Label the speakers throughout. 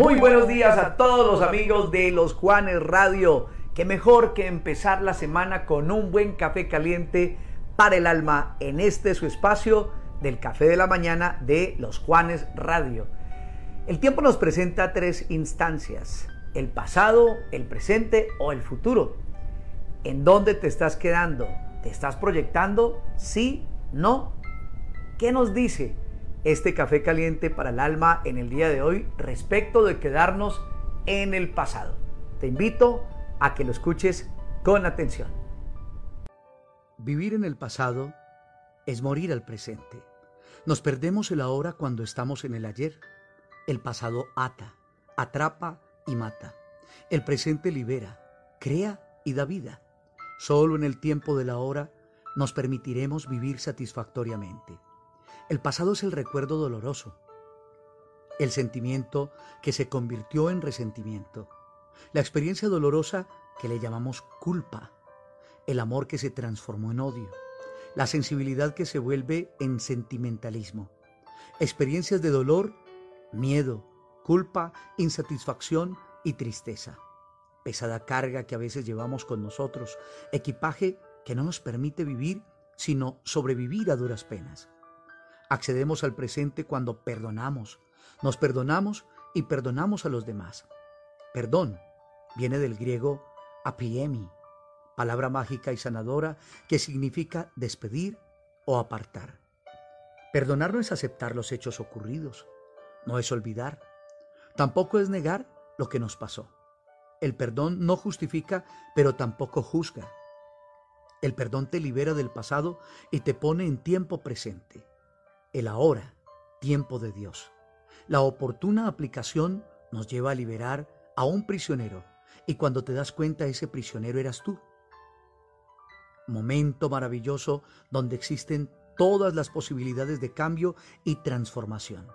Speaker 1: Muy buenos días a todos los amigos de los Juanes Radio. Qué mejor que empezar la semana con un buen café caliente para el alma en este su espacio del café de la mañana de los Juanes Radio. El tiempo nos presenta tres instancias, el pasado, el presente o el futuro. ¿En dónde te estás quedando? ¿Te estás proyectando? ¿Sí? ¿No? ¿Qué nos dice este café caliente para el alma en el día de hoy respecto de quedarnos en el pasado? Te invito a que lo escuches con atención.
Speaker 2: Vivir en el pasado es morir al presente. Nos perdemos el ahora cuando estamos en el ayer. El pasado ata, atrapa y mata. El presente libera, crea y da vida. Solo en el tiempo de la hora nos permitiremos vivir satisfactoriamente. El pasado es el recuerdo doloroso, el sentimiento que se convirtió en resentimiento, la experiencia dolorosa que le llamamos culpa, el amor que se transformó en odio, la sensibilidad que se vuelve en sentimentalismo, experiencias de dolor, miedo, culpa, insatisfacción y tristeza, pesada carga que a veces llevamos con nosotros, equipaje que no nos permite vivir, sino sobrevivir a duras penas. Accedemos al presente cuando perdonamos, nos perdonamos y perdonamos a los demás. Perdón viene del griego apiemi, palabra mágica y sanadora que significa despedir o apartar. Perdonar no es aceptar los hechos ocurridos, no es olvidar, tampoco es negar lo que nos pasó. El perdón no justifica, pero tampoco juzga. El perdón te libera del pasado y te pone en tiempo presente. El ahora, tiempo de Dios. La oportuna aplicación nos lleva a liberar a un prisionero y cuando te das cuenta ese prisionero eras tú. Momento maravilloso donde existen todas las posibilidades de cambio y transformación,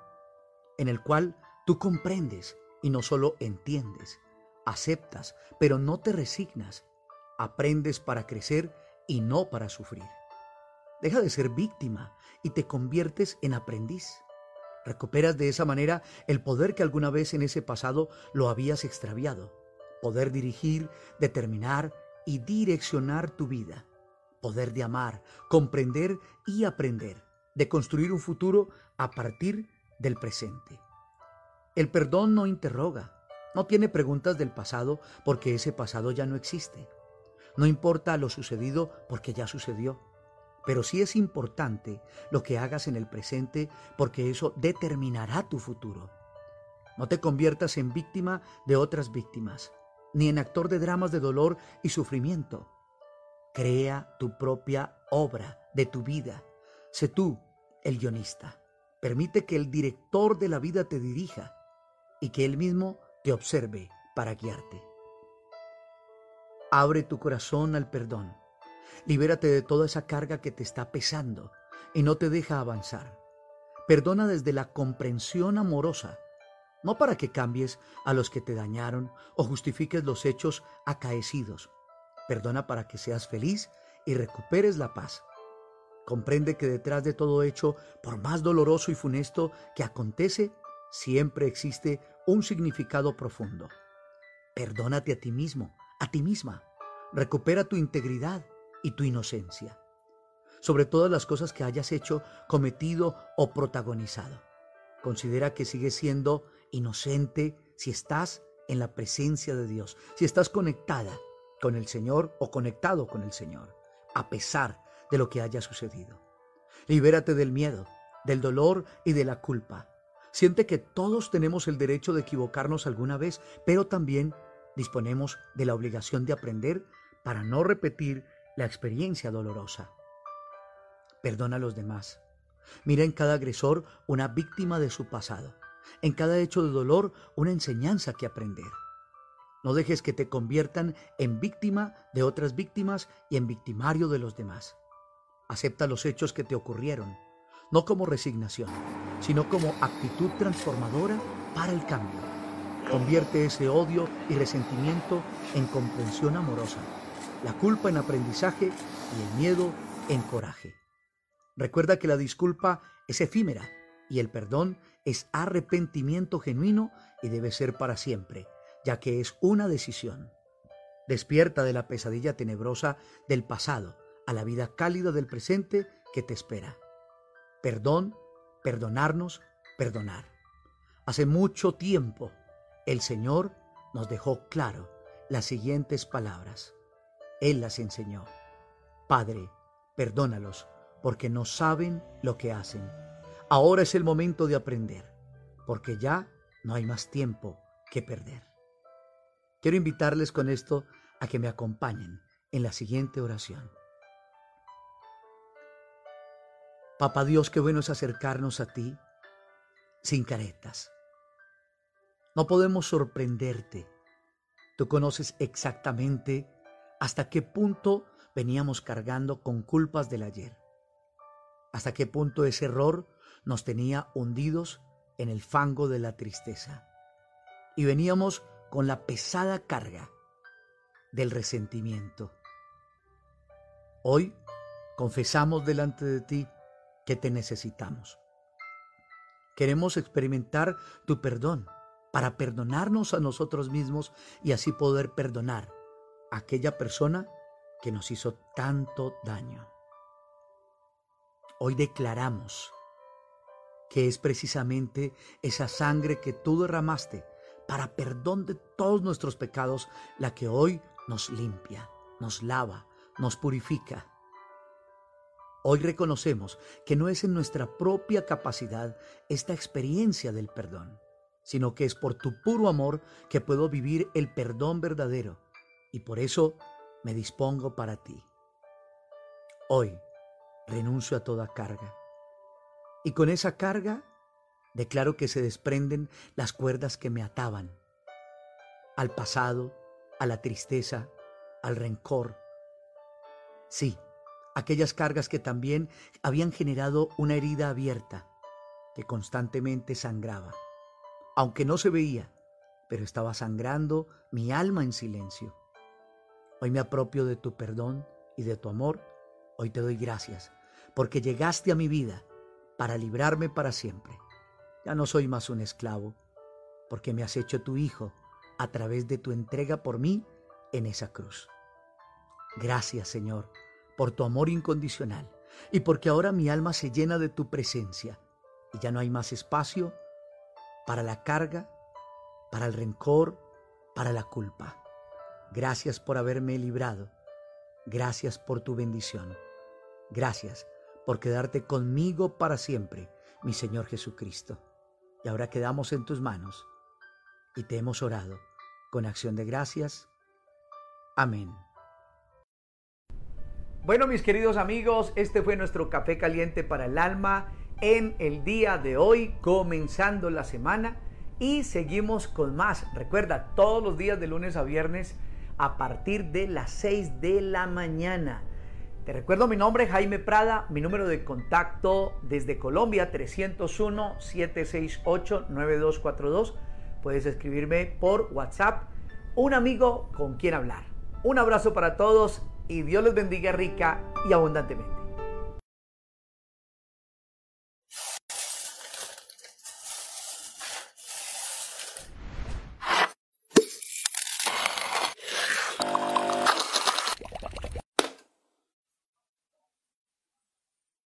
Speaker 2: en el cual tú comprendes y no solo entiendes, aceptas, pero no te resignas, aprendes para crecer y no para sufrir. Deja de ser víctima y te conviertes en aprendiz. Recuperas de esa manera el poder que alguna vez en ese pasado lo habías extraviado. Poder dirigir, determinar y direccionar tu vida. Poder de amar, comprender y aprender. De construir un futuro a partir del presente. El perdón no interroga, no tiene preguntas del pasado porque ese pasado ya no existe. No importa lo sucedido porque ya sucedió. Pero sí es importante lo que hagas en el presente porque eso determinará tu futuro. No te conviertas en víctima de otras víctimas, ni en actor de dramas de dolor y sufrimiento. Crea tu propia obra de tu vida. Sé tú el guionista. Permite que el director de la vida te dirija y que él mismo te observe para guiarte. Abre tu corazón al perdón. Libérate de toda esa carga que te está pesando y no te deja avanzar. Perdona desde la comprensión amorosa, no para que cambies a los que te dañaron o justifiques los hechos acaecidos. Perdona para que seas feliz y recuperes la paz. Comprende que detrás de todo hecho, por más doloroso y funesto que acontece, siempre existe un significado profundo. Perdónate a ti mismo, a ti misma. Recupera tu integridad y tu inocencia. Sobre todas las cosas que hayas hecho, cometido o protagonizado. Considera que sigues siendo inocente si estás en la presencia de Dios, si estás conectada con el Señor o conectado con el Señor, a pesar de lo que haya sucedido. Libérate del miedo, del dolor y de la culpa. Siente que todos tenemos el derecho de equivocarnos alguna vez, pero también disponemos de la obligación de aprender para no repetir la experiencia dolorosa. Perdona a los demás. Mira en cada agresor una víctima de su pasado, en cada hecho de dolor una enseñanza que aprender. No dejes que te conviertan en víctima de otras víctimas y en victimario de los demás. Acepta los hechos que te ocurrieron, no como resignación, sino como actitud transformadora para el cambio. Convierte ese odio y resentimiento en comprensión amorosa, la culpa en aprendizaje y el miedo en coraje. Recuerda que la disculpa es efímera Y el perdón es arrepentimiento genuino y debe ser para siempre, ya que es una decisión. Despierta de la pesadilla tenebrosa del pasado a la vida cálida del presente que te espera. Perdón, perdonarnos, perdonar. Hace mucho tiempo el Señor nos dejó claro las siguientes palabras. Él las enseñó. Padre, perdónalos porque no saben lo que hacen. Ahora es el momento de aprender, porque ya no hay más tiempo que perder. Quiero invitarles con esto a que me acompañen en la siguiente oración. Papá Dios, qué bueno es acercarnos a ti sin caretas. No podemos sorprenderte. Tú conoces exactamente hasta qué punto veníamos cargando con culpas del ayer. Hasta qué punto ese error nos tenía hundidos en el fango de la tristeza. Y veníamos con la pesada carga del resentimiento. Hoy confesamos delante de ti que te necesitamos. Queremos experimentar tu perdón para perdonarnos a nosotros mismos y así poder perdonar aquella persona que nos hizo tanto daño. Hoy declaramos que es precisamente esa sangre que tú derramaste para perdón de todos nuestros pecados la que hoy nos limpia, nos lava, nos purifica Hoy reconocemos que no es en nuestra propia capacidad esta experiencia del perdón, sino que es por tu puro amor que puedo vivir el perdón verdadero y por eso me dispongo para ti. Hoy renuncio a toda carga y con esa carga declaro que se desprenden las cuerdas que me ataban al pasado, a la tristeza, al rencor. Sí, aquellas cargas que también habían generado una herida abierta que constantemente sangraba. Aunque no se veía, pero estaba sangrando mi alma en silencio. Hoy me apropio de tu perdón y de tu amor. Hoy te doy gracias, porque llegaste a mi vida para librarme para siempre. Ya no soy más un esclavo, porque me has hecho tu hijo a través de tu entrega por mí en esa cruz. Gracias, Señor por tu amor incondicional y porque ahora mi alma se llena de tu presencia y ya no hay más espacio para la carga, para el rencor, para la culpa. Gracias por haberme librado. Gracias por tu bendición. Gracias por quedarte conmigo para siempre, mi Señor Jesucristo. Y ahora quedamos en tus manos y te hemos orado con acción de gracias. Amén.
Speaker 1: Bueno, mis queridos amigos, este fue nuestro café caliente para el alma en el día de hoy, comenzando la semana y seguimos con más. Recuerda, todos los días de lunes a viernes a partir de las 6 de la mañana. Te recuerdo mi nombre, Jaime Prada, mi número de contacto desde Colombia, 301-768-9242. Puedes escribirme por WhatsApp, un amigo con quien hablar. Un abrazo para todos y Dios les bendiga rica y abundantemente.